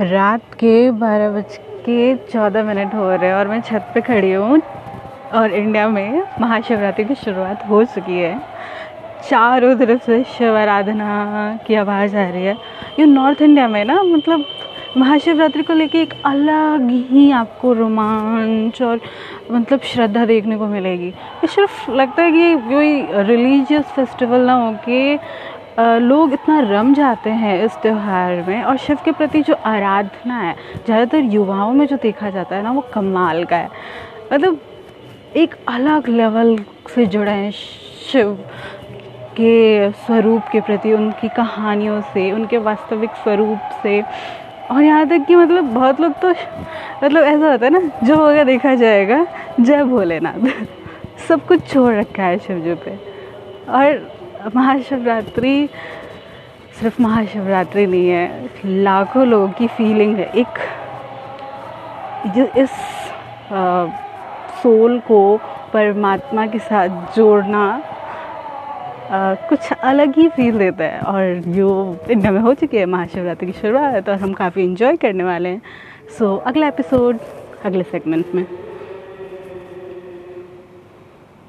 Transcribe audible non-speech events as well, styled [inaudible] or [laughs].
रात के बारह बज के चौदह मिनट हो रहे हैं और मैं छत पे खड़ी हूँ और इंडिया में महाशिवरात्रि की शुरुआत हो चुकी है। चारों तरफ़ से शिव आराधना की आवाज़ आ रही है। ये नॉर्थ इंडिया में ना मतलब महाशिवरात्रि को लेके एक अलग ही आपको रोमांच और मतलब श्रद्धा देखने को मिलेगी। ये सिर्फ़ लगता है कि कोई रिलीजियस फेस्टिवल ना हो के लोग इतना रम जाते हैं इस त्यौहार में और शिव के प्रति जो आराधना है, ज़्यादातर युवाओं में जो देखा जाता है ना, वो कमाल का है। मतलब एक अलग लेवल से जुड़े हैं शिव के स्वरूप के प्रति, उनकी कहानियों से, उनके वास्तविक स्वरूप से। और यहाँ तक कि मतलब बहुत लोग तो मतलब ऐसा होता है ना, जो होगा देखा जाएगा, जय भोलेनाथ। [laughs] सब कुछ छोड़ रखा है शिवजी पे। और महाशिवरात्रि सिर्फ़ महाशिवरात्रि नहीं है लाखों लोगों की फीलिंग है। एक जो इस आ, सोल को परमात्मा के साथ जोड़ना आ, कुछ अलग ही फील देता है। और जो इंडिया में हो चुकी है महाशिवरात्रि की शुरुआत और हम काफ़ी इन्जॉय करने वाले हैं। सो so, अगला एपिसोड अगले सेगमेंट में।